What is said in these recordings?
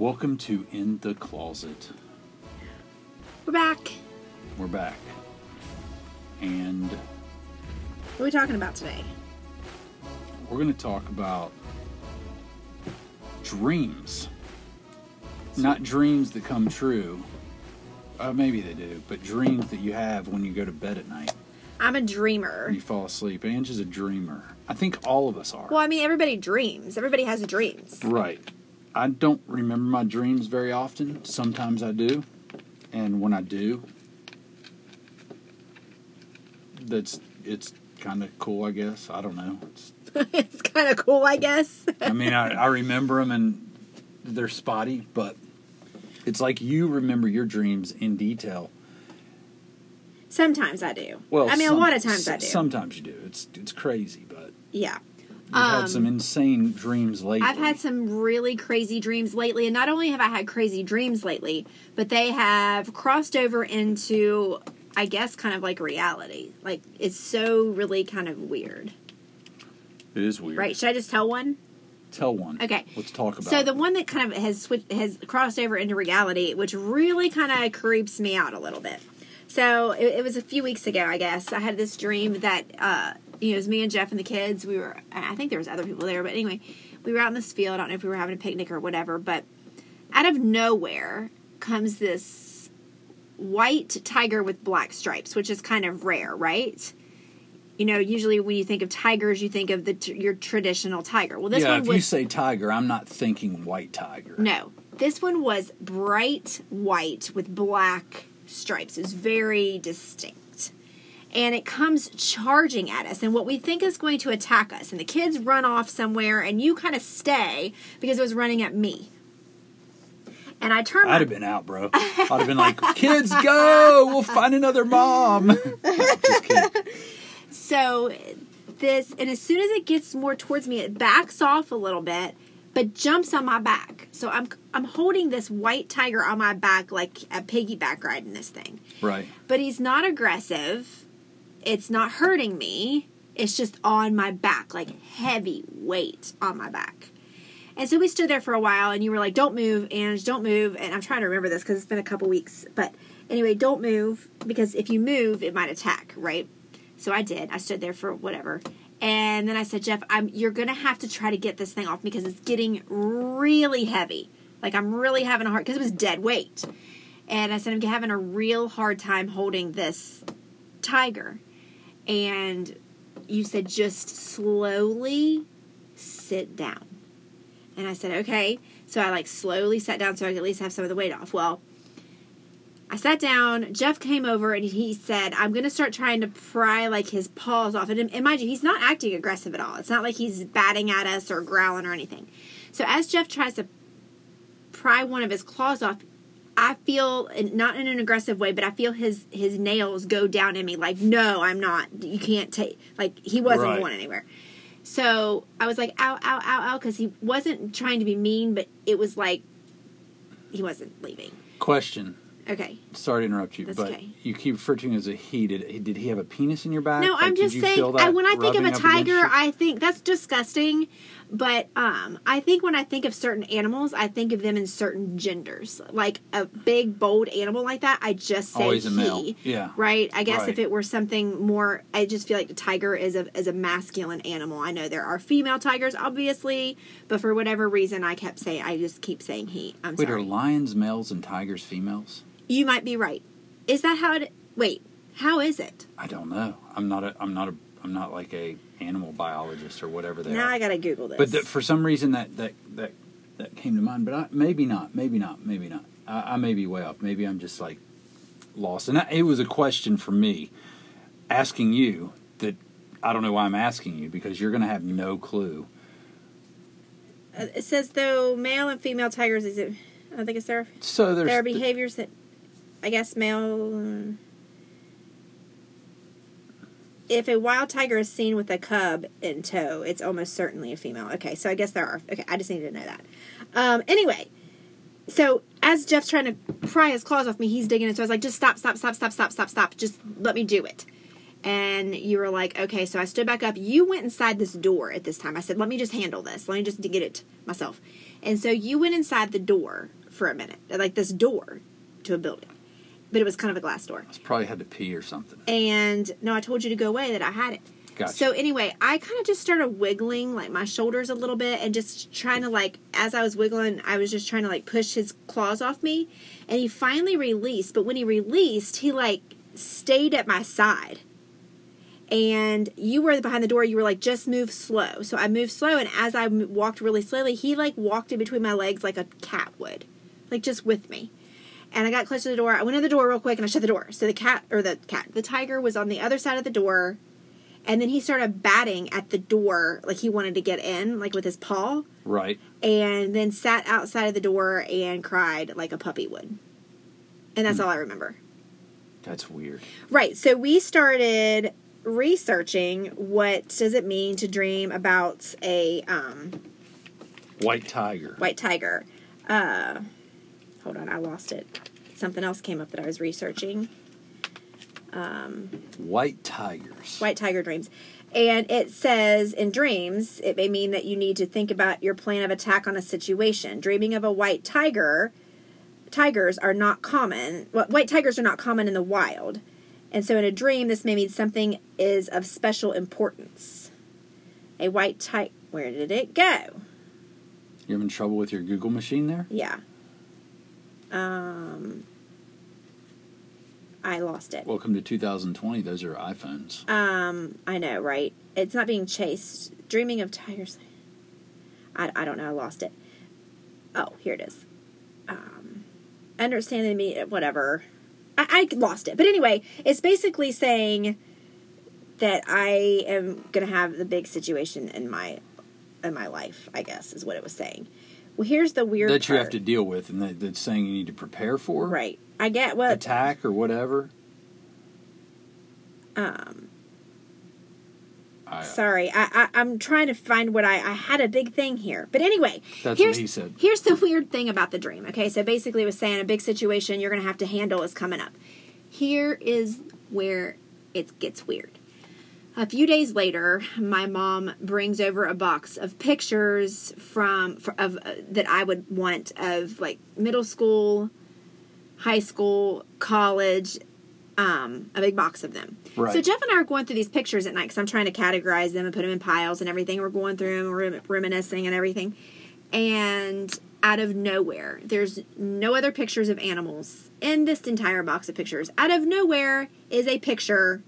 Welcome to In the Closet. We're back. We're back. And What are we talking about today? we're going to talk about dreams. Not dreams that come true. Uh, maybe they do, but dreams that you have when you go to bed at night I'm a dreamer. you fall asleep. Ange is a dreamer. I think all of us are. Well, I mean, everybody dreams. Everybody has dreams. Right. I don't remember my dreams very often. Sometimes I do. And when I do, that's it's kind of cool, I guess. I don't know. It's, it's kind of cool, I guess. I mean, I, I remember them and they're spotty, but it's like you remember your dreams in detail. Sometimes I do. Well, I mean, some- a lot of times I do. Sometimes you do. It's it's crazy, but yeah. You've Um, had some insane dreams lately. I've had some really crazy dreams lately, and not only have I had crazy dreams lately, but they have crossed over into, I guess, kind of like reality. Like it's so really kind of weird, It is weird. right? Should I just tell one? Tell one. Okay. Let's talk about. So the one that kind of has switched, has crossed over into reality, which really kind of creeps me out a little bit. So it, it was a few weeks ago, I guess. I had this dream that uh, you know, it was me and Jeff and the kids. We were, I think there was other people there, but anyway, we were out in this field. I don't know if we were having a picnic or whatever, but out of nowhere comes this white tiger with black stripes, which is kind of rare, right? You know, usually when you think of tigers, you think of the t- your traditional tiger. Well, this yeah, one if was you say tiger, I'm not thinking white tiger. no, this one was bright white with black stripes. It was very distinct. And it comes charging at us, and what we think is going to attack us. And the kids run off somewhere, and you kind of stay because it was running at me. And I turn I'd my have been out, bro. I'd have been like, kids, go! We'll find another mom. Just kidding. So this, and as soon as it gets more towards me, it backs off a little bit, but jumps on my back. So I'm I'm holding this white tiger on my back like a piggyback riding this thing. Right. But he's not aggressive. It's not hurting me. It's just on my back, like heavy weight on my back. And so we stood there for a while, and you were like, "Don't move, Ange, don't move." And I'm trying to remember this because it's been a couple weeks. But anyway, don't move because if you move, it might attack, right? So I did. I stood there for whatever, and then I said, "Jeff, I'm you're gonna have to try to get this thing off because it's getting really heavy. Like I'm really having a hard because it was dead weight." And I said, "I'm having a real hard time holding this tiger," and you said, "Just slowly sit down." And I said, okay. So I like slowly sat down so I could at least have some of the weight off. Well, I sat down. Jeff came over and he said, I'm going to start trying to pry like his paws off. And, and mind you, he's not acting aggressive at all. It's not like he's batting at us or growling or anything. So as Jeff tries to pry one of his claws off, I feel not in an aggressive way, but I feel his his nails go down in me. Like, no, I'm not. You can't take. Like he wasn't Right. going anywhere. So I was like, ow, ow, ow, ow, because he wasn't trying to be mean, but it was like he wasn't leaving. Question. Okay. Sorry to interrupt you, That's but okay. you keep referring to him as a he. Did, did he have a penis in your back? No, Like, I'm just saying. I, when I think of a tiger. I think that's disgusting. But um, I think when I think of certain animals, I think of them in certain genders. Like a big, bold animal like that, I just say Always a he. male. Yeah. Right. I guess Right. if it were something more, I just feel like the tiger is a is a masculine animal. I know there are female tigers, obviously, but for whatever reason, I kept saying. I just keep saying he. I'm Wait, sorry. are lions males and tigers females? you might be right. Is that how it? Wait. How is it? I don't know. I'm not a. I'm not a. I'm not like a animal biologist or whatever they Now are. Now I gotta Google this. But th- for some reason that that that that came to mind. But I, maybe not. Maybe not. Maybe not. I, I may be way off. Maybe I'm just like lost. And that, it was a question for me, asking you that I don't know why I'm asking you because you're to have no clue. Uh, it says though male and female tigers is it I think it's their So there's their th- behaviors that I guess male if a wild tiger is seen with a cub in tow, it's almost certainly a female. Okay, so I guess there are. Okay, I just needed to know that. Um, anyway, so as Jeff's trying to pry his claws off me, he's digging it. So I was like, just stop, stop, stop, stop, stop, stop, stop. Just let me do it. and you were like, okay, so I stood back up. You went inside this door at this time. I said, let me just handle this. Let me just get it myself. And so you went inside the door for a minute, like this door to a building, but it was kind of a glass door. Probably had to pee or something. And no, I told you to go away that I had it. Gotcha. So anyway, I kind of just started wiggling like my shoulders a little bit and just trying to like as I was wiggling, I was just trying to like push his claws off me and he finally released, but when he released, he like stayed at my side. And you were behind the door, you were like just move slow. So I moved slow and as I walked really slowly, he like walked in between my legs like a cat would. Like just with me. And I got close to the door. I went in the door real quick and I shut the door. So the cat or the cat, the tiger was on the other side of the door and then he started batting at the door like he wanted to get in like with his paw Right. and then sat outside of the door and cried like a puppy would and that's all i remember That's weird. right so we started researching what does it mean to dream about a um, White tiger. white tiger uh, hold on i lost it something else came up that i was researching um, White tigers. White Tiger Dreams. And it says in dreams, it may mean that you need to think about your plan of attack on a situation. Dreaming of a white tiger, tigers are not common. Well, white tigers are not common in the wild. And so in a dream, this may mean something is of special importance. A white tiger. Where did it go? You having trouble with your Google machine there? Yeah. Um, I lost it. Welcome to 2020. Those are iPhones. Um, I know, right? It's not being chased. Dreaming of tigers. I, I don't know. I lost it. Oh, here it is. Um, understanding me, whatever. I, I lost it. But anyway, it's basically saying that I am going to have the big situation in my in my life. I guess is what it was saying. Well, here's the weird that you have to deal with, and that, that's saying you need to prepare for. right. I get what Attack or whatever. um I, Sorry, I, I I'm trying to find what I I had a big thing here, but anyway, That's here's what he said. here's the weird thing about the dream. Okay, so basically, it was saying a big situation you're going to have to handle is coming up. Here is where it gets weird. A few days later, my mom brings over a box of pictures from for, of uh, that I would want of like middle school, high school, college, um, a big box of them. Right. So Jeff and I are going through these pictures at night because I'm trying to categorize them and put them in piles and everything. We're going through them, we're rem- reminiscing and everything. And out of nowhere, there's no other pictures of animals in this entire box of pictures. Out of nowhere is a picture,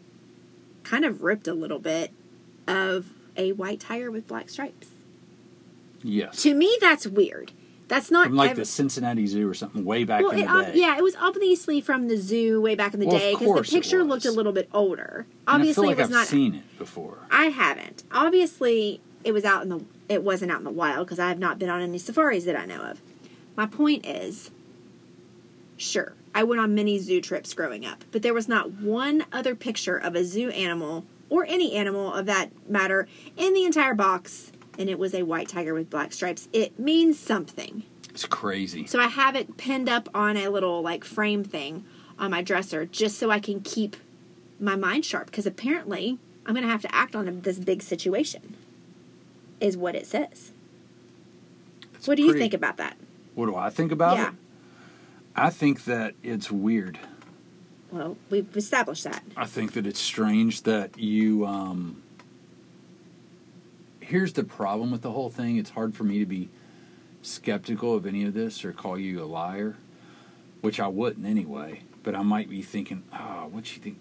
kind of ripped a little bit, of a white tiger with black stripes. yes. To me, that's weird. That's not From like the Cincinnati Zoo or something way back well, in it, the day. yeah, it was obviously from the zoo way back in the Well, day because the picture looked a little bit older. Obviously, like it was I've not. seen it before. I haven't. Obviously, it was out in the. It wasn't out in the wild because I have not been on any safaris that I know of. My point is, sure, I went on many zoo trips growing up, but there was not one other picture of a zoo animal or any animal of that matter in the entire box, and it was a white tiger with black stripes. It means something. It's crazy. So I have it pinned up on a little like frame thing on my dresser just so I can keep my mind sharp because apparently I'm going to have to act on this big situation. Is what it says. It's what do you think about that? What do I think about Yeah. it? I think that it's weird. Well, we've established that. I think that it's strange that you. Um, here's the problem with the whole thing. It's hard for me to be skeptical of any of this or call you a liar, which I wouldn't anyway. But I might be thinking, oh, what you think?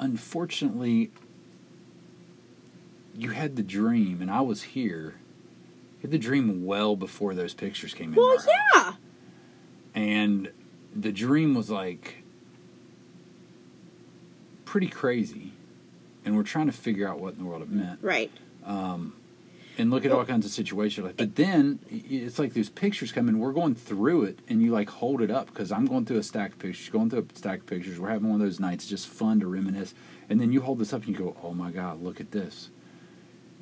Unfortunately, you had the dream, and I was here. You had the dream well before those pictures came in. Well, our house. yeah. and the dream was like pretty crazy and we're trying to figure out what in the world it meant Right. Um, and look at all kinds of situations like but then it's like those pictures come in we're going through it and you like hold it up because i'm going through a stack of pictures going through a stack of pictures we're having one of those nights just fun to reminisce and then you hold this up and you go oh my god look at this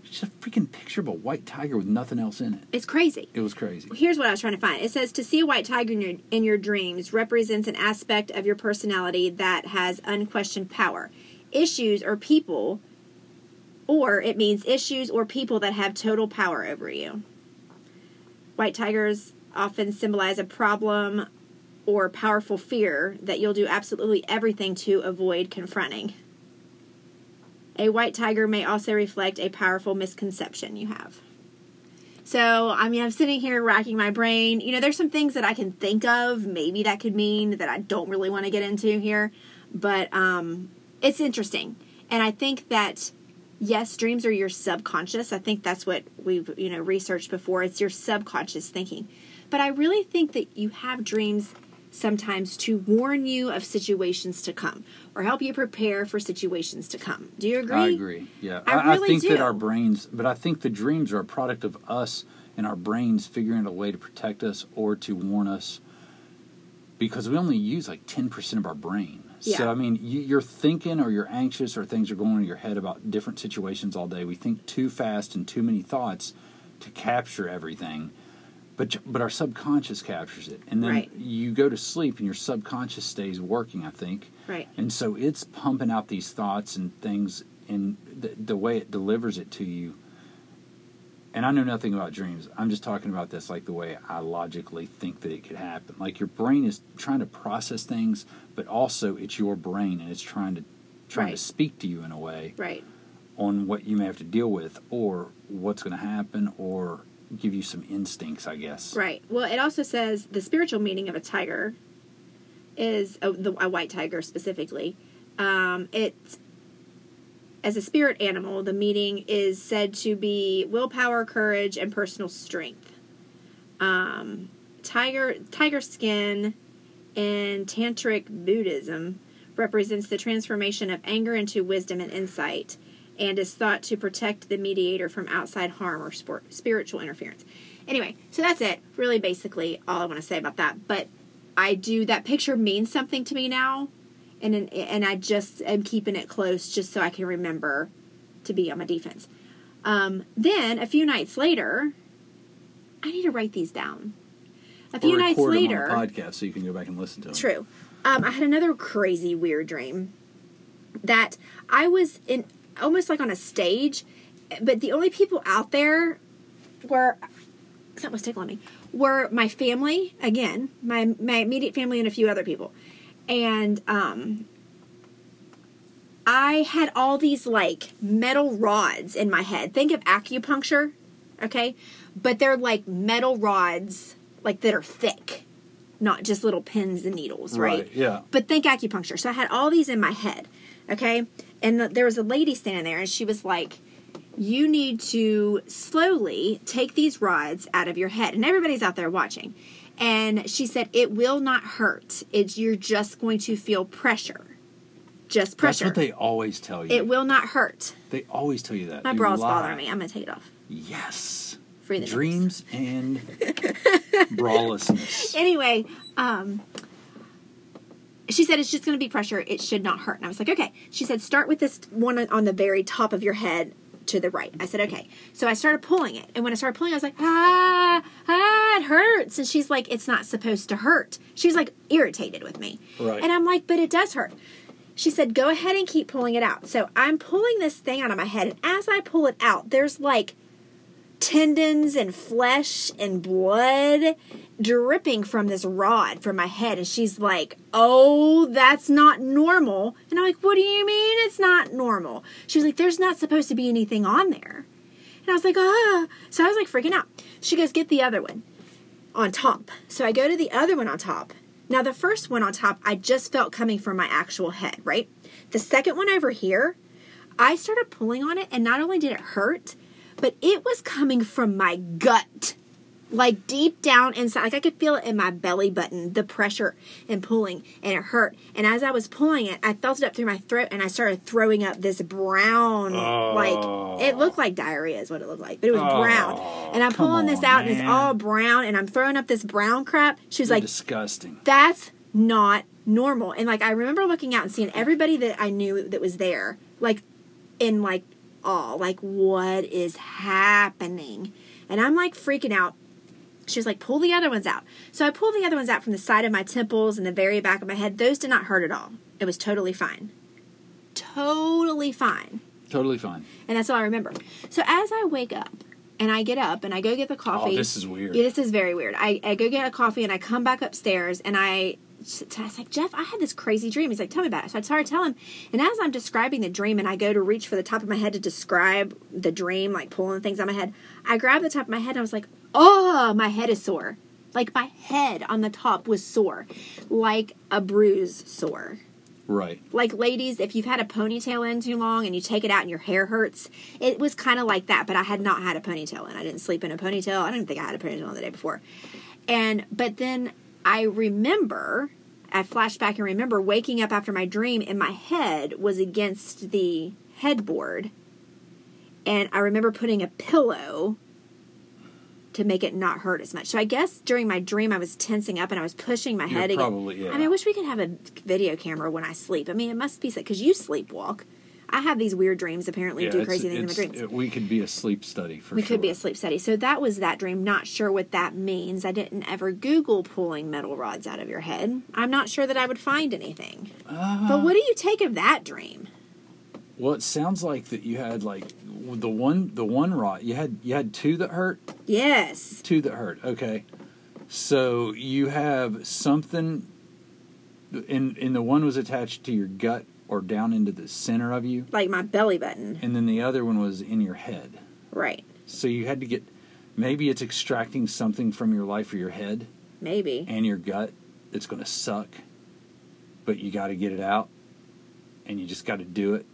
it's just a freaking picture of a white tiger with nothing else in it It's crazy. it was crazy Here's what I was trying to find. It says to see a white tiger in your, in your dreams represents an aspect of your personality that has unquestioned power. issues or people, or it means issues or people that have total power over you. White tigers often symbolize a problem or powerful fear that you'll do absolutely everything to avoid confronting. A white tiger may also reflect a powerful misconception you have. So, I mean, I'm sitting here racking my brain. You know, there's some things that I can think of. Maybe that could mean that I don't really want to get into here, but um, it's interesting. And I think that yes, dreams are your subconscious. I think that's what we've you know researched before. It's your subconscious thinking. But I really think that you have dreams sometimes to warn you of situations to come or help you prepare for situations to come. Do you agree? I agree. Yeah, I I, really think that do. our brains, but I think the dreams are a product of us and our brains figuring out a way to protect us or to warn us, because we only use like ten percent of our brain. Yeah. So I mean, you, you're thinking or you're anxious or things are going in your head about different situations all day. We think too fast and too many thoughts to capture everything. But, but our subconscious captures it, and then Right. you go to sleep, and your subconscious stays working. I think, Right. and so it's pumping out these thoughts and things in the, the way it delivers it to you. And I know nothing about dreams. I'm just talking about this like the way I logically think that it could happen. Like your brain is trying to process things, but also it's your brain and it's trying to trying Right. to speak to you in a way Right. on what you may have to deal with or what's going to happen or give you some instincts, I guess. Right. Well, it also says the spiritual meaning of a tiger is a, the, a white tiger specifically. Um, it's as a spirit animal, the meaning is said to be willpower, courage, and personal strength. Um, tiger tiger skin in tantric Buddhism represents the transformation of anger into wisdom and insight, and is thought to protect the mediator from outside harm or sport, spiritual interference. Anyway, so that's it. Really, basically, all I want to say about that. But I do that picture means something to me now, and and I just am keeping it close just so I can remember to be on my defense. Um, then a few nights later, I need to write these down. A few nights later, podcast so you can go back and listen to them. True. Um, I had another crazy weird dream that I was in almost like on a stage, but the only people out there were something was tickling me were my family again, my my immediate family and a few other people, and um, I had all these like metal rods in my head. Think of acupuncture, okay? But they're like metal rods, like that are thick, not just little pins and needles, right? Right, yeah. But think acupuncture. So I had all these in my head, okay? And th- there was a lady standing there, and she was like, "You need to slowly take these rods out of your head." And everybody's out there watching. And she said, "It will not hurt. It's you're just going to feel pressure." Just pressure. That's what they always tell you. It will not hurt. they always tell you that. My You bra's lie. bothering me. I'm gonna take it off. Yes. Free the. Dreams and brawlessness. Anyway, um, she said it's just gonna be pressure. It should not hurt. And I was like, okay. She said start with this one on the very top of your head to the right. I said okay. So I started pulling it, and when I started pulling, I was like, ah, ah, it hurts. And she's like, it's not supposed to hurt. She's like irritated with me, Right. and I'm like, but it does hurt. She said, go ahead and keep pulling it out. So I'm pulling this thing out of my head, and as I pull it out, there's like tendons and flesh and blood dripping from this rod from my head. And she's like, Oh, that's not normal. And I'm like, What do you mean it's not normal? She was like, There's not supposed to be anything on there. And I was like, Ah. So I was like freaking out. She goes, Get the other one on top. So I go to the other one on top. Now, the first one on top, I just felt coming from my actual head, right? The second one over here, I started pulling on it, and not only did it hurt, but it was coming from my gut. Like deep down inside, like I could feel it in my belly button, the pressure and pulling, and it hurt. And as I was pulling it, I felt it up through my throat, and I started throwing up this brown, Oh. like it looked like diarrhea, is what it looked like, but it was brown. Oh, And I'm come pulling this on, out, and it's all brown, and I'm throwing up this brown crap. She was You're like, disgusting. that's not normal. And like I remember looking out and seeing everybody that I knew that was there, like in like awe, like what is happening? And I'm like freaking out. She was like, pull the other ones out. So I pulled the other ones out from the side of my temples and the very back of my head. Those did not hurt at all. It was totally fine. totally fine. Totally fine. And that's all I remember. So as I wake up and I get up and I go get the oh, coffee. Oh, this is weird. Yeah, this is very weird. I, I go get a coffee and I come back upstairs and I I was like, Jeff, I had this crazy dream. He's like, tell me about it. So I started telling him. And as I'm describing the dream and I go to reach for the top of my head to describe the dream, like pulling things on my head, I grabbed the top of my head and I was like, oh, my head is sore. Like my head on the top was sore, like a bruise sore. Right. Like ladies, if you've had a ponytail in too long and you take it out and your hair hurts, it was kind of like that. But I had not had a ponytail in. I didn't sleep in a ponytail. I didn't think I had a ponytail the day before. And but then I remember, I flash back and remember waking up after my dream, and my head was against the headboard, and I remember putting a pillow to make it not hurt as much. So I guess during my dream I was tensing up and I was pushing my You're head probably- yeah. I mean, I wish we could have a video camera when I sleep. I mean, it must be because you sleepwalk. I have these weird dreams. Apparently, do crazy things in my dreams. it- we could be a sleep study for we sure. could be a sleep study. So that was that dream. Not sure what that means. I didn't ever Google pulling metal rods out of your head. I'm not sure that I would find anything. Uh, But what do you take of that dream? Well, it sounds like that you had like the one the one rod. You had you had two that hurt. Yes. Two that hurt. Okay. So you have something. In in the one was attached to your gut or down into the center of you, Like my belly button. and then the other one was in your head. Right. So you had to get. Maybe it's extracting something from your life or your head Maybe. and your gut It's going to suck, but you got to get it out, and you just got to do it.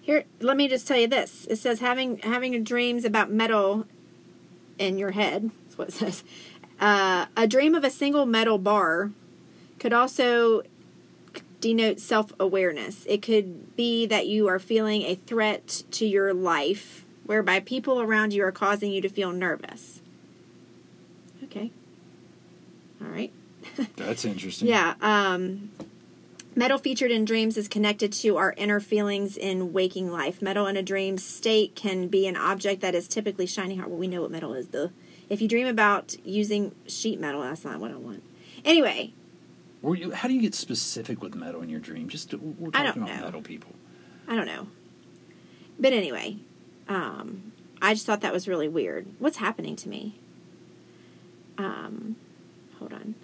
Here, let me just tell you this. It says having having dreams about metal in your head. That's what it says. Uh, a dream of a single metal bar could also denote self awareness. It could be that you are feeling a threat to your life, whereby people around you are causing you to feel nervous. Okay. All right. That's interesting. Yeah. Um, metal featured in dreams is connected to our inner feelings in waking life. Metal in a dream state can be an object that is typically shining hard. Well, we know what metal is, though. If you dream about using sheet metal, that's not what I want. Anyway, Were you, how do you get specific with metal in your dream? Just we're I talking don't about know. metal people. I don't know. But anyway, um, I just thought that was really weird. What's happening to me? Um, hold on.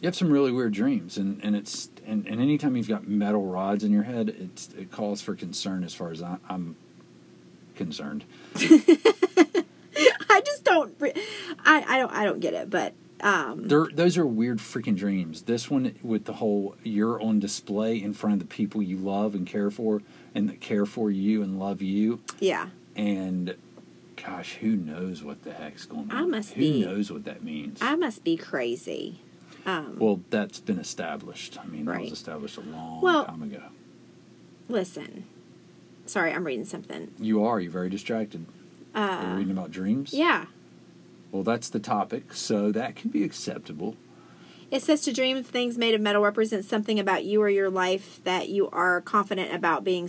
You have some really weird dreams, and, and it's and, and anytime you've got metal rods in your head, it's it calls for concern as far as I, I'm concerned. I just don't. I, I don't. I don't get it. But um, They're, those are weird freaking dreams. This one with the whole you're on display in front of the people you love and care for, and that care for you and love you, yeah. and gosh, who knows what the heck's going on? I must who be- knows what that means? I must be crazy. Um, well, that's been established. I mean, that was established a long Well- time ago. listen. Sorry, I'm reading something. You are. You're very distracted. You're Uh, reading about dreams. yeah. Well, that's the topic, so that can be acceptable. It says to dream of things made of metal represents something about you or your life that you are confident about being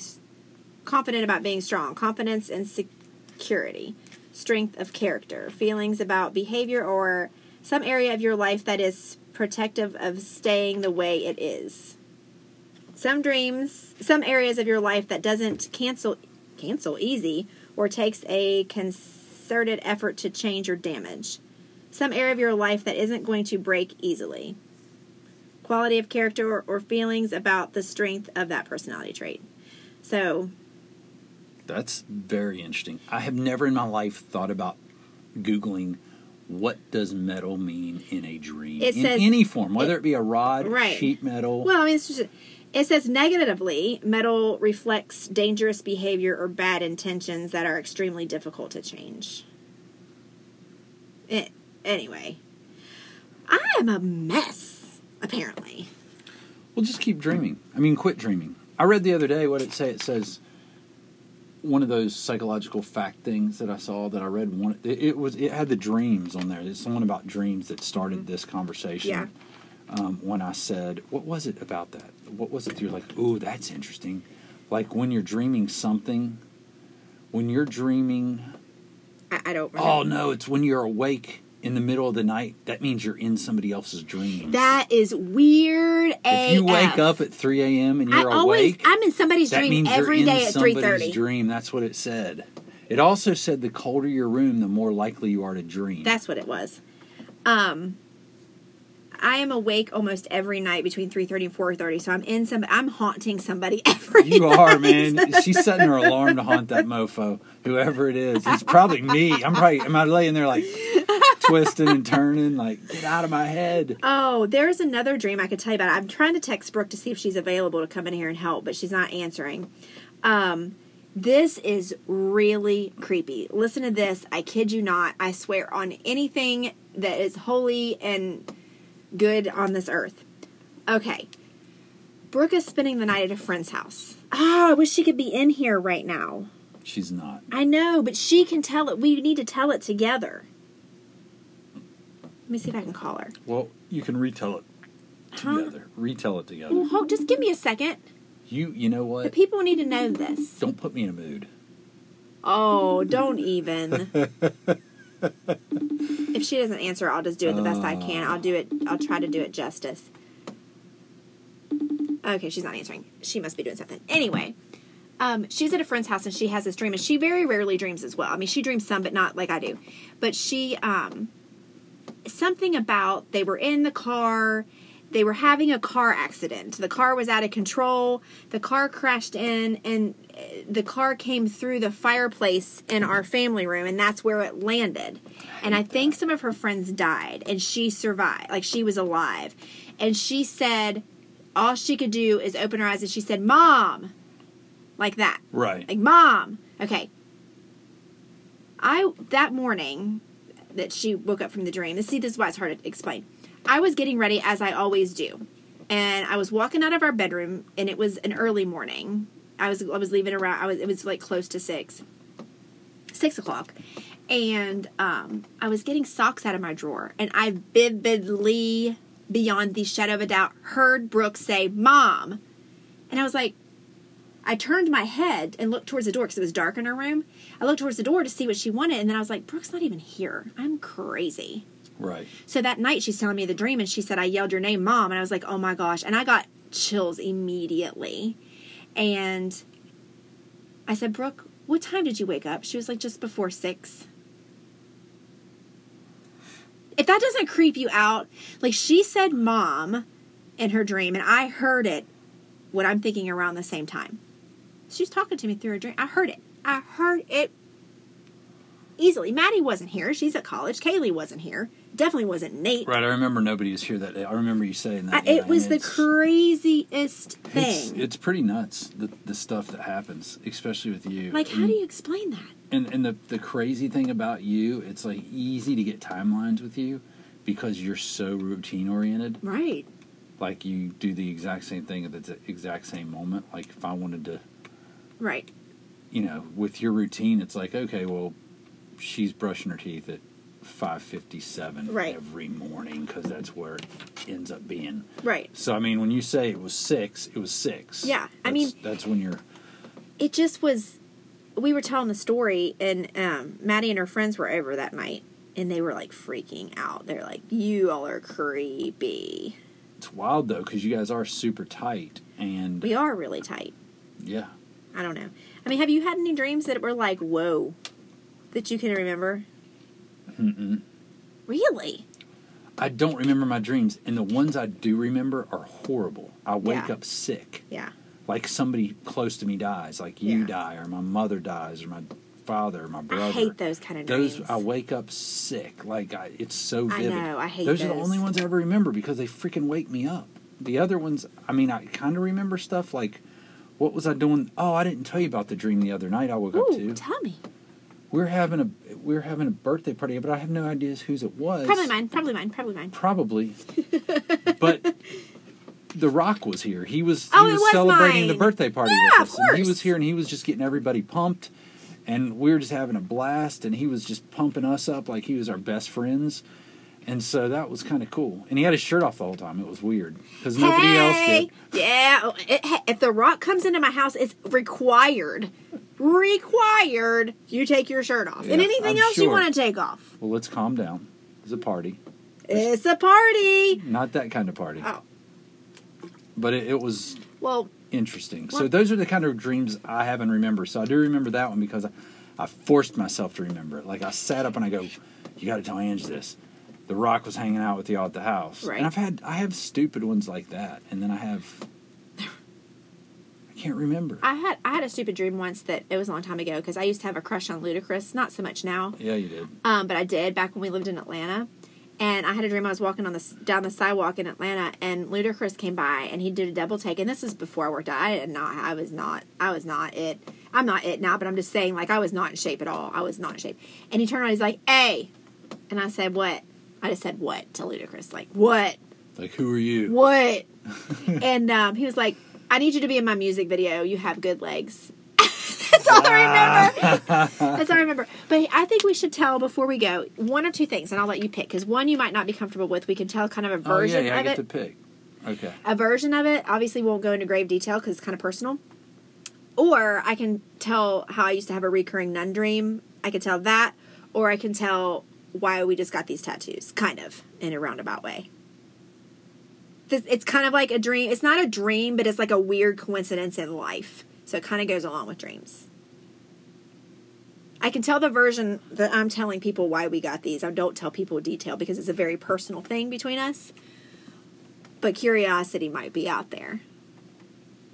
confident about being strong, confidence and security, strength of character, feelings about behavior or some area of your life that is protective of staying the way it is. Some dreams, some areas of your life that doesn't cancel cancel easy or takes a concerted effort to change or damage some area of your life that isn't going to break easily. Quality of character or, feelings about the strength of that personality trait. So, That's very interesting. I have never in my life thought about googling what does metal mean in a dream It in says- any form, whether it- it, be a rod, Right. sheet metal. well, I mean, it's just, it says negatively, metal reflects dangerous behavior or bad intentions that are extremely difficult to change. It, anyway, I am a mess, apparently. Well, just keep dreaming. I mean, quit dreaming. I read the other day what it say. It says one of those psychological fact things that I saw that I read. One, it, it was it had the dreams on there. There's someone about dreams that started mm-hmm. this conversation. Yeah. Um, when I said, "What was it about that? What was it?" You're like, "Ooh, that's interesting." Like when you're dreaming something. When you're dreaming, I, I don't oh no, it's when you're awake in the middle of the night, that means you're in somebody else's dream. That is weird. if you wake up at 3 a.m. and you're I always, awake, I'm in somebody's that dream means every you're in at three somebody's dream. That's what it said. It also said the colder your room, the more likely you are to dream. That's what it was. Um, I am awake almost every night between three thirty and four thirty. So I'm in some. I'm haunting somebody every. you are, man. She's setting her alarm to haunt that mofo, whoever it is. It's probably me. I'm probably. Am I laying there like twisting and turning, like get out of my head? Oh, there's another dream I could tell you about. I'm trying to text Brooke to see if she's available to come in here and help, but she's not answering. Um, this is really creepy. Listen to this. I kid you not. I swear on anything that is holy and good on this earth. Okay. Brooke is spending the night at a friend's house. Ah, I wish she could be in here right now. She's not. I know, but she can tell it. We need to tell it together. Let me see if I can call her. Well, you can retell it Huh? together. Retell it together. Well, hold, just give me a second. You. You know what? The people need to know this. Don't put me in a mood. Oh, don't even. if she doesn't answer, I'll just do it the best I can. I'll do it. I'll try to do it justice. Okay, she's not answering. She must be doing something. Anyway, um, she's at a friend's house and she has this dream, and she very rarely dreams as well. I mean, she dreams some, but not like I do. But she, um, something about they were in the car. They were having a car accident. The car was out of control. The car crashed in, and uh, the car came through the fireplace in our family room, and that's where it landed. And I think some of her friends died, and she survived. Like she was alive. And she said all she could do is open her eyes, and she said, Mom! Like that. Right. Like, Mom! Okay. I, that morning that she woke up from the dream, see, this is why it's hard to explain. I was getting ready as I always do. And I was walking out of our bedroom and it was an early morning. I was I was leaving around I was it was like close to six. Six o'clock. And um, I was getting socks out of my drawer and I vividly, beyond the shadow of a doubt, heard Brooke say, Mom. And I was like, I turned my head and looked towards the door because it was dark in her room. I looked towards the door to see what she wanted, and then I was like, Brooke's not even here. I'm crazy. Right. So that night, she's telling me the dream, and she said, I yelled your name, Mom. And I was like, oh my gosh. And I got chills immediately. And I said, Brooke, what time did you wake up? She was like, just before six. If that doesn't creep you out, like she said, Mom in her dream, and I heard it what I'm thinking around the same time. She was talking to me through her dream. I heard it. I heard it easily. Maddie wasn't here. She's at college. Kaylee wasn't here. Definitely wasn't Nate. Right. I remember nobody was here that day. I remember you saying I, that. yeah, it was the it's- craziest It's, thing. it's pretty nuts the, the stuff that happens, especially with you. like, how and, do you explain that? And and the the crazy thing about you, it's like easy to get timelines with you because you're so routine oriented. Right. Like you do the exact same thing at the exact same moment. Like if I wanted to, Right. you know, with your routine, it's like okay, well, she's brushing her teeth at. 557 Right. every morning because that's where it ends up being Right. so i mean when you say it was six it was six Yeah, I mean- that's when you're It just was. We were telling the story, and um, Maddie and her friends were over that night, and they were like freaking out. They're like, "You all are creepy." It's wild though because you guys are super tight, and We are really tight. yeah, I don't know. I mean, have you had any dreams that were like, "Whoa," that you can remember? Mm-mm. Really? I don't remember my dreams, and the ones I do remember are horrible. I wake Yeah. up sick, Yeah. like somebody close to me dies, like you Yeah. die, or my mother dies, or my father, or my brother. I hate those kind of dreams. Those dreams. I wake up sick, like I, it's so vivid. I know, I hate those. Those are the only ones I ever remember because they freaking wake me up. The other ones, I mean, I kind of remember stuff like, what was I doing? Oh, I didn't tell you about the dream the other night. I woke up Ooh, to. tell me. We're having a we're having a birthday party, but I have no idea whose it was. Probably mine. Probably mine. Probably mine. Probably. but The Rock was here. He was he Oh, it was, was celebrating the birthday party Yeah, with us. And he was here and he was just getting everybody pumped and we were just having a blast and he was just pumping us up like he was our best friends. And so that was kind of cool. And he had his shirt off the whole time. It was weird because nobody else Hey, did. Yeah. It, if the rock comes into my house, it's required. Required. You take your shirt off. and anything I'm else you want to take off. Well, let's calm down. It's a party. It's a party. Not that kind of party. Oh, But it, it was well, interesting. so those are the kind of dreams I have and remember. So I do remember that one because I, I forced myself to remember it. Like I sat up and I go, "You got to tell Ange this." The Rock was hanging out with y'all at the house, Right. and I've had I have stupid ones like that, and then I have can't remember. I had I had a stupid dream once that it was a long time ago because I used to have a crush on Ludacris. Not so much now, yeah, you did. um, but I did back when we lived in Atlanta. And I had a dream I was walking on the down the sidewalk in Atlanta, and Ludacris came by, and he did a double take. And this is before I worked out. I did not. I was not. I was not it. I'm not it now, but I'm just saying, like I was not in shape at all. I was not in shape. And he turned around. He's like, "Hey," and I said, "What?" I just said, "What?" to Ludacris, like, "What?" Like, who are you? what? and um, he was like, I need you to be in my music video. You have good legs. That's all I remember. That's all I remember. But I think we should tell before we go one or two things, and I'll let you pick because one you might not be comfortable with. We can tell kind of a version of it. Oh yeah, version yeah, I of get it. to pick. Okay. A version of it. Obviously, won't go into grave detail because it's kind of personal. Or I can tell how I used to have a recurring nun dream. I can tell that, or I can tell why we just got these tattoos, kind of in a roundabout way. This, it's kind of like a dream. It's not a dream, but it's like a weird coincidence in life. So it kind of goes along with dreams. I can tell the version that I'm telling people why we got these. I don't tell people detail because it's a very personal thing between us. But curiosity might be out there.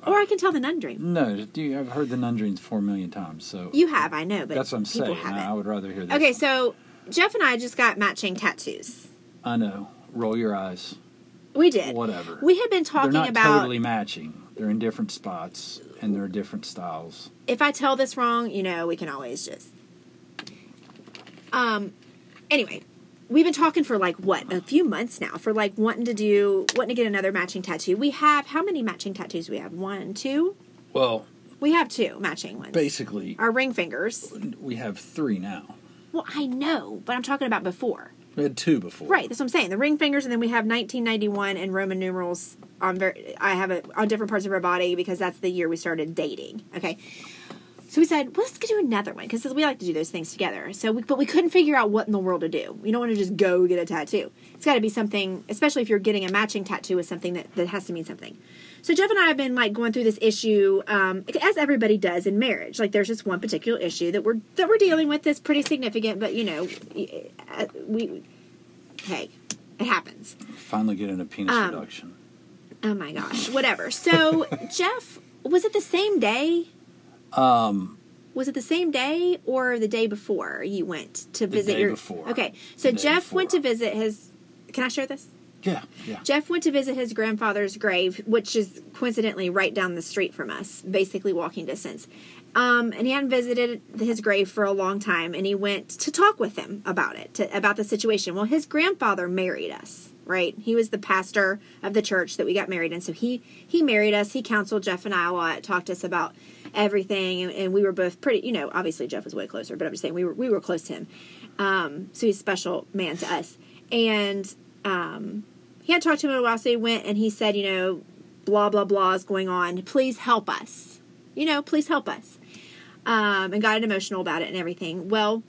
Or I can tell the nun dream. No, do you, I've heard the nun dreams four million times, so You have, I know, but that's what I'm saying. haven't. I would rather hear this. Okay, so Jeff and I just got matching tattoos. I know. Roll your eyes. We did. Whatever. We had been talking They're not about totally matching. They're in different spots and they're different styles. if I tell this wrong, you know, we can always just. Um. Anyway, we've been talking for like what a few months now for like wanting to do wanting to get another matching tattoo. We have how many matching tattoos? We have one, two. Well, We have two matching ones. basically, Our ring fingers. we have three now. Well, I know, but I'm talking about before. We had two before. Right, that's what I'm saying. The ring fingers, and then we have 1991 and Roman numerals on. very. I have it on different parts of our body because that's the year we started dating. Okay, so we said, well, let's do another one because we like to do those things together. So, we, but we couldn't figure out what in the world to do. You don't want to just go get a tattoo. It's got to be something, especially if you're getting a matching tattoo with something that, that has to mean something. So Jeff and I have been like going through this issue, um, as everybody does in marriage. Like there's just one particular issue that we're that we're dealing with that's pretty significant, but you know, uh, we hey, it happens. Finally getting a penis Um, reduction. Oh my gosh, whatever. So Jeff, was it the same day? Um, Was it the same day or the day before you went to visit day your? before. Okay, so Jeff went to visit his. Can I share this? Yeah, yeah. Jeff went to visit his grandfather's grave, which is coincidentally right down the street from us, basically walking distance. Um, and he hadn't visited his grave for a long time, and he went to talk with him about it, to, about the situation. Well, his grandfather married us, right? He was the pastor of the church that we got married in, so he he married us. He counseled Jeff and I a lot, talked to us about everything, and, and we were both pretty. You know, obviously Jeff was way closer, but I'm just saying we were we were close to him. Um, so he's a special man to us, and um, he had talked to him in a while, so he went and he said, you know, blah blah blah is going on. Please help us. You know, please help us. Um, and got emotional about it and everything. Well,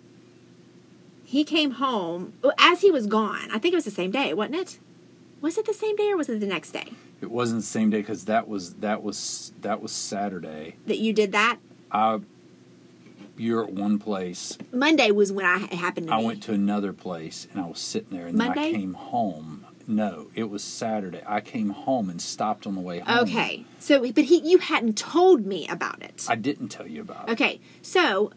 he came home as he was gone. I think it was the same day, wasn't it? Was it the same day or was it the next day It wasn't the same day because that was that was that was Saturday. that you did that? I you're at one place. Monday was when I happened to I me. went to another place and I was sitting there and then I came home. No, it was Saturday. I came home and stopped on the way home. okay, so but he you hadn't told me about it. I didn't tell you about it. Okay, so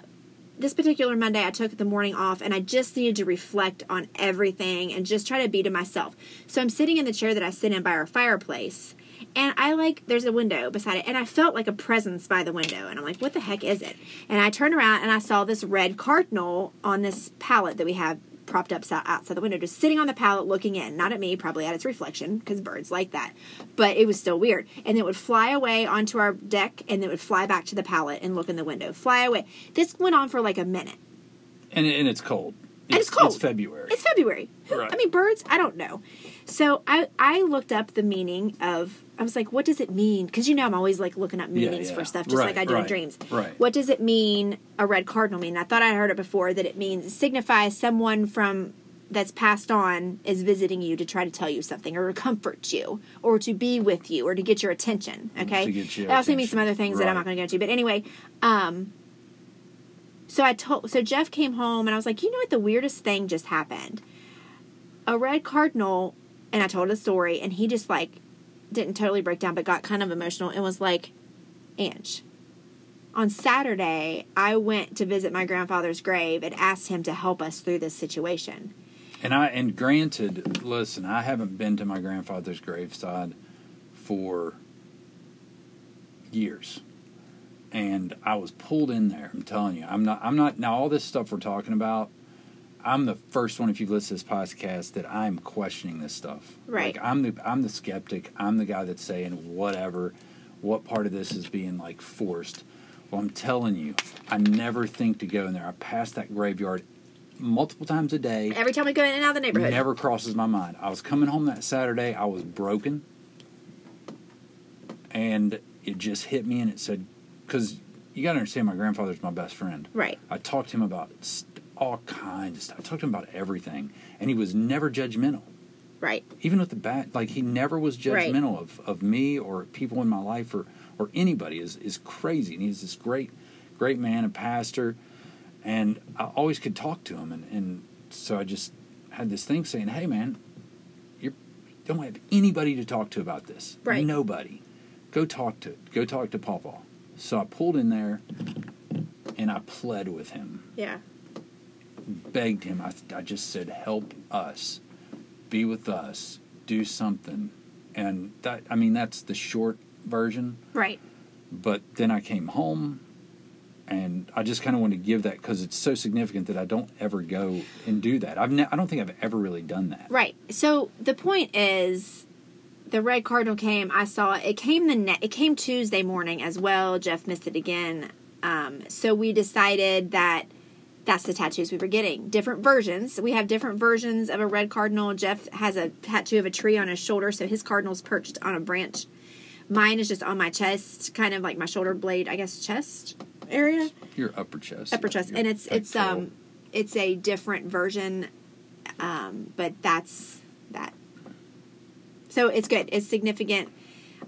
this particular Monday, I took the morning off and I just needed to reflect on everything and just try to be to myself. So I'm sitting in the chair that I sit in by our fireplace. And I like, there's a window beside it, and I felt like a presence by the window. And I'm like, what the heck is it? And I turned around and I saw this red cardinal on this pallet that we have propped up outside the window, just sitting on the pallet looking in. Not at me, probably at its reflection, because birds like that. But it was still weird. And it would fly away onto our deck, and it would fly back to the pallet and look in the window. Fly away. This went on for like a minute. And, and it's cold. And it's cold. It's February. It's February. Right. I mean, birds. I don't know. So I I looked up the meaning of. I was like, what does it mean? Because you know I'm always like looking up meanings yeah. for stuff, just Right, like I do in dreams. right. What does it mean? A red cardinal mean? I thought I heard it before that it means signifies someone from that's passed on is visiting you to try to tell you something or to comfort you or to be with you or to get your attention. Okay. To get your it also means some other things that I'm not going to go into. But anyway, um, so I told so Jeff came home and I was like, you know what? The weirdest thing just happened. A red cardinal, and I told a story, and he just like didn't totally break down, but got kind of emotional and was like, Ange. On Saturday, I went to visit my grandfather's grave and asked him to help us through this situation. And I and granted, listen, I haven't been to my grandfather's graveside for years. And I was pulled in there. I'm telling you, I'm not. I'm not. Now, all this stuff we're talking about, I'm the first one. If you listen to this podcast, that I'm questioning this stuff. Right. Like I'm the. I'm the skeptic. I'm the guy that's saying whatever. What part of this is being like forced? Well, I'm telling you, I never think to go in there. I pass that graveyard multiple times a day. Every time we go in and out of the neighborhood. Never crosses my mind. I was coming home that Saturday. I was broken, and it just hit me, and it said, "Because you got to understand, my grandfather's my best friend. Right. I talked to him about all kinds of stuff. I talked to him about everything, and he was never judgmental. Right. Even with the bad, like he never was Right. judgmental of, of me or people in my life or or anybody. is is crazy, and he's this great, great man, a pastor, and I always could talk to him, and and so I just had this thing saying, "Hey, man, you don't have anybody to talk to about this. Right. Nobody. Go talk to go talk to Pawpaw." So I pulled in there, and I pled with him Yeah. Begged him. I, I just said, "Help us, be with us, do something." And that, I mean, that's the short version. Right. But then I came home, and I just kind of want to give that because it's so significant that I don't ever go and do that. I've ne- I don't think I've ever really done that. Right. So the point is, the red cardinal came. I saw it. It came the ne- it came Tuesday morning as well. Jeff missed it again. Um, so we decided that that's the tattoos we were getting. Different versions. We have different versions of a red cardinal. Jeff has a tattoo of a tree on his shoulder, so his cardinal's perched on a branch. Mine is just on my chest, kind of like my shoulder blade, I guess, chest area Your upper chest, upper chest your and it's it's um it's a different version um but that's that so it's good it's significant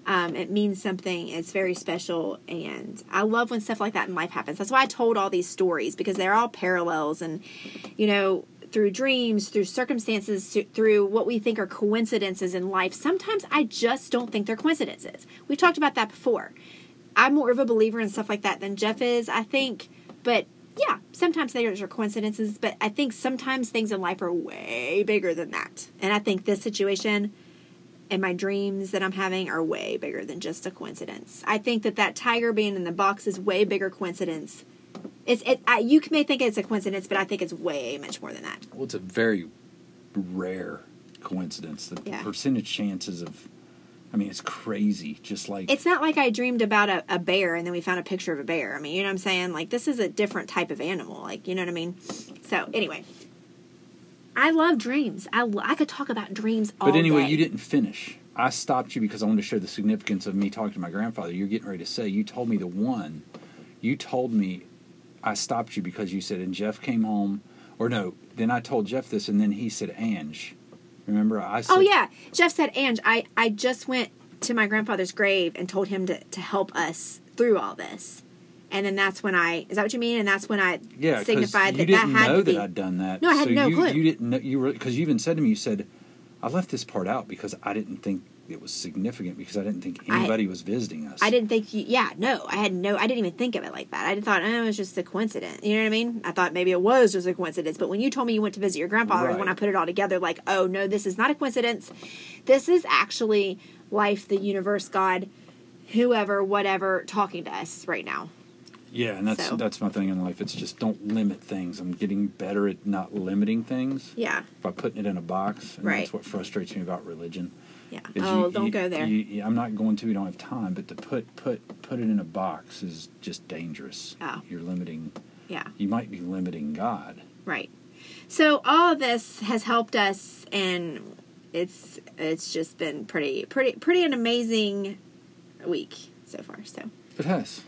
um it means something. It's very special. And i love when stuff like that in life happens. That's why i told all these stories because they're all parallels. And you know through dreams through circumstances through what we think are coincidences in life sometimes i just don't think they're coincidences. We've talked about that before. I'm more of a believer in stuff like that than Jeff is, I think. But yeah, sometimes there's are coincidences, but I think sometimes things in life are way bigger than that. And I think this situation and my dreams that I'm having are way bigger than just a coincidence. I think that that tiger being in the box is way bigger coincidence. It's it. I, you may think it's a coincidence, but I think it's way much more than that. Well, it's a very rare coincidence. The Yeah. percentage chances of, I mean, it's crazy. Just like It's not like I dreamed about a, a bear and then we found a picture of a bear. I mean, you know what I'm saying? Like, this is a different type of animal. Like, you know what I mean? So, anyway, I love dreams. I, lo- I could talk about dreams all But anyway, day. you didn't finish. I stopped you because I wanted to show the significance of me talking to my grandfather. You're getting ready to say you told me the one. You told me I stopped you because you said, and Jeff came home, or no, then I told Jeff this, and then he said, Ange. Remember, I said, Oh, yeah. Jeff said, Ange, I, I just went to my grandfather's grave and told him to, to help us through all this. And then that's when I, is that what you mean? And that's when I yeah, signified that that had know to that be. I'd done that. No, I had so no you, clue. You didn't know you were because you even said to me, you said, I left this part out because I didn't think it was significant because I didn't think I- anybody was visiting us. I didn't think you, yeah, no, I had no, I didn't even think of it like that. I thought, oh, it was just a coincidence. You know what I mean? I thought maybe it was just a coincidence. But when you told me you went to visit your grandfather, Right. when I put it all together, like, oh, no, this is not a coincidence. This is actually life, the universe, God, whoever, whatever, talking to us right now. Yeah, and that's So- that's my thing in life. It's just don't limit things. I'm getting better at not limiting things Yeah, by putting it in a box. And Right. That's what frustrates me about religion. yeah. Oh, you- don't you- go there. you- I'm not going to. We don't have time. But to put put put it in a box is just dangerous. Oh. You're limiting. yeah. You might be limiting God. Right. So all of this has helped us, and it's it's just been pretty pretty pretty an amazing week so far. So It has.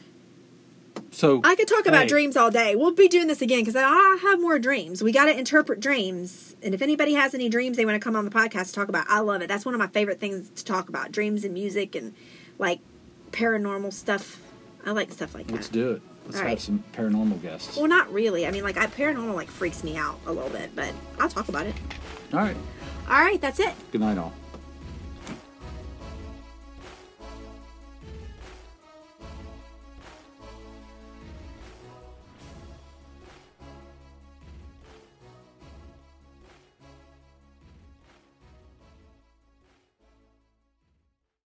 So I could talk about hey, dreams all day. We'll be doing this again because I have more dreams. We got to interpret dreams. And if anybody has any dreams they want to come on the podcast to talk about, I love it. That's one of my favorite things to talk about dreams and music and like paranormal stuff. I like stuff like that. Let's do it. Let's All have right. some paranormal guests. Well, not really. I mean, like, I, paranormal like freaks me out a little bit, but I'll talk about it. All right. All right, that's it. Good night, all.